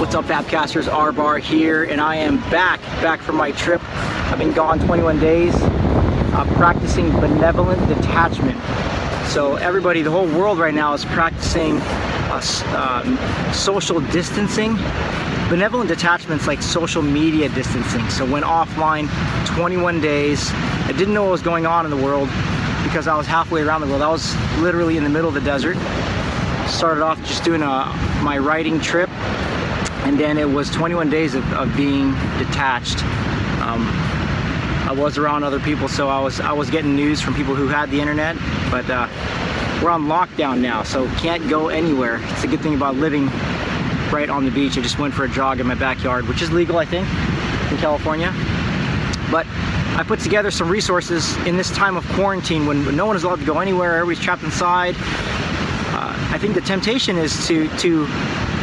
What's up, Fabcasters? R Bar here, and I am back, back from my trip. I've been gone 21 days, uh, practicing benevolent detachment. So everybody, the whole world right now is practicing uh, um, social distancing. Benevolent detachment's like social media distancing. So went offline 21 days. I didn't know what was going on in the world because I was halfway around the world. I was literally in the middle of the desert. Started off just doing a, my writing trip and then it was 21 days of, of being detached. Um, I was around other people, so I was I was getting news from people who had the internet, but uh, we're on lockdown now, so can't go anywhere. It's a good thing about living right on the beach. I just went for a jog in my backyard, which is legal, I think, in California. But I put together some resources in this time of quarantine when no one is allowed to go anywhere, everybody's trapped inside. I think the temptation is to to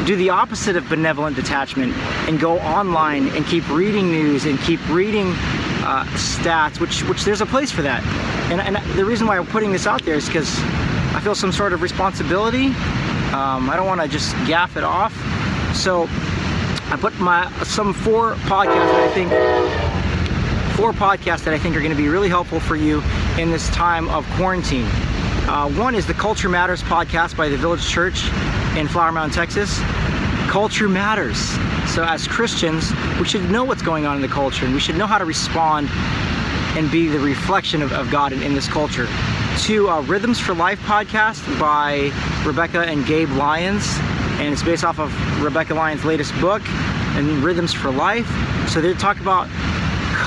do the opposite of benevolent detachment and go online and keep reading news and keep reading uh, stats, which which there's a place for that. And, and the reason why I'm putting this out there is because I feel some sort of responsibility. Um, I don't want to just gaff it off. So I put my some four podcasts that I think four podcasts that I think are going to be really helpful for you in this time of quarantine. Uh, one is the Culture Matters podcast by the Village Church in Flower Mound, Texas. Culture matters. So, as Christians, we should know what's going on in the culture and we should know how to respond and be the reflection of, of God in, in this culture. Two, uh, Rhythms for Life podcast by Rebecca and Gabe Lyons. And it's based off of Rebecca Lyons' latest book, and Rhythms for Life. So they talk about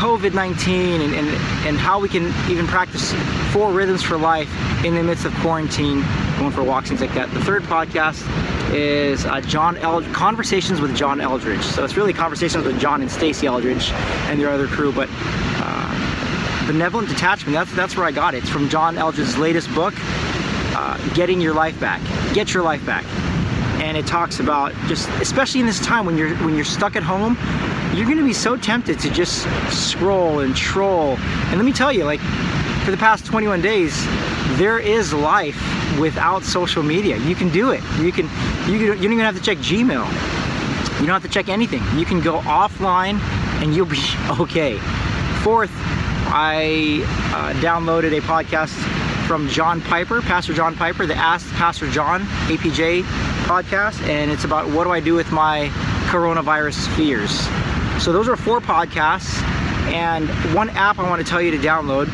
COVID 19 and, and, and how we can even practice four rhythms for life in the midst of quarantine, going for walks, things like that. The third podcast is uh, John El- Conversations with John Eldredge. So it's really conversations with John and Stasi Eldredge and their other crew, but uh, benevolent detachment, that's, that's where I got it. It's from John Eldredge's latest book, uh, Getting Your Life Back. Get Your Life Back. And it talks about just especially in this time when you're when you're stuck at home you're going to be so tempted to just scroll and troll. And let me tell you like for the past 21 days there is life without social media. You can do it. You can you, can, you don't even have to check gmail. You don't have to check anything. You can go offline and you'll be okay. Fourth i uh, downloaded a podcast from John Piper, Pastor John Piper, the Ask Pastor John APJ podcast, and it's about what do I do with my coronavirus fears. So those are four podcasts, and one app I want to tell you to download.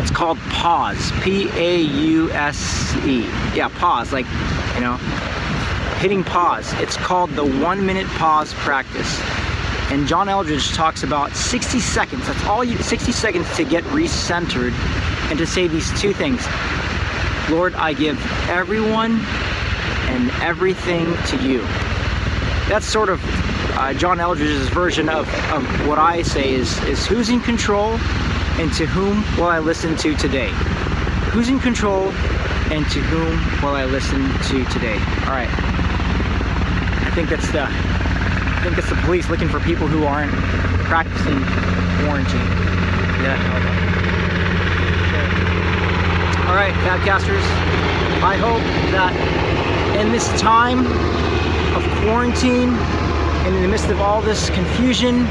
It's called Pause, P-A-U-S-E. Yeah, pause, like you know, hitting pause. It's called the One Minute Pause Practice. And John Eldredge talks about 60 seconds. That's all you 60 seconds to get recentered and to say these two things. Lord, I give everyone and everything to you. That's sort of uh, John Eldredge's version of, of what I say is, is who's in control and to whom will I listen to today? Who's in control and to whom will I listen to today? All right. I think that's the think it's the police looking for people who aren't practicing quarantine. Yeah. All right, Fabcasters. I hope that in this time of quarantine and in the midst of all this confusion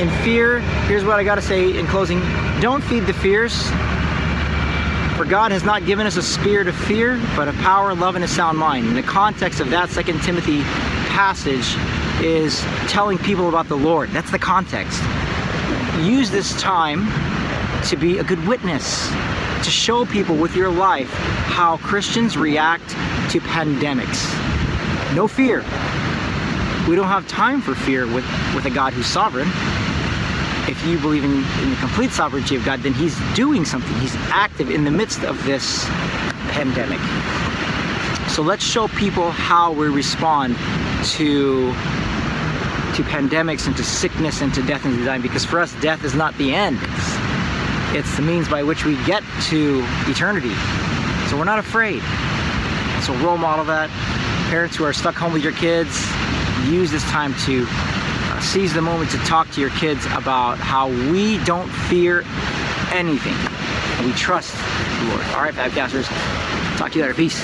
and fear, here's what I got to say in closing don't feed the fears. For God has not given us a spirit of fear, but of power, love, and a sound mind. In the context of that Second Timothy passage is telling people about the Lord. That's the context. Use this time to be a good witness, to show people with your life how Christians react to pandemics. No fear. We don't have time for fear with, with a God who's sovereign. If you believe in, in the complete sovereignty of God, then He's doing something. He's active in the midst of this pandemic. So let's show people how we respond to to pandemics and to sickness and to death and dying because for us death is not the end it's, the means by which we get to eternity so we're not afraid so role model that parents who are stuck home with your kids, use this time to uh, seize the moment to talk to your kids about how we don't fear anything. We trust the Lord. All right, Fabcasters. Talk to you later. Peace.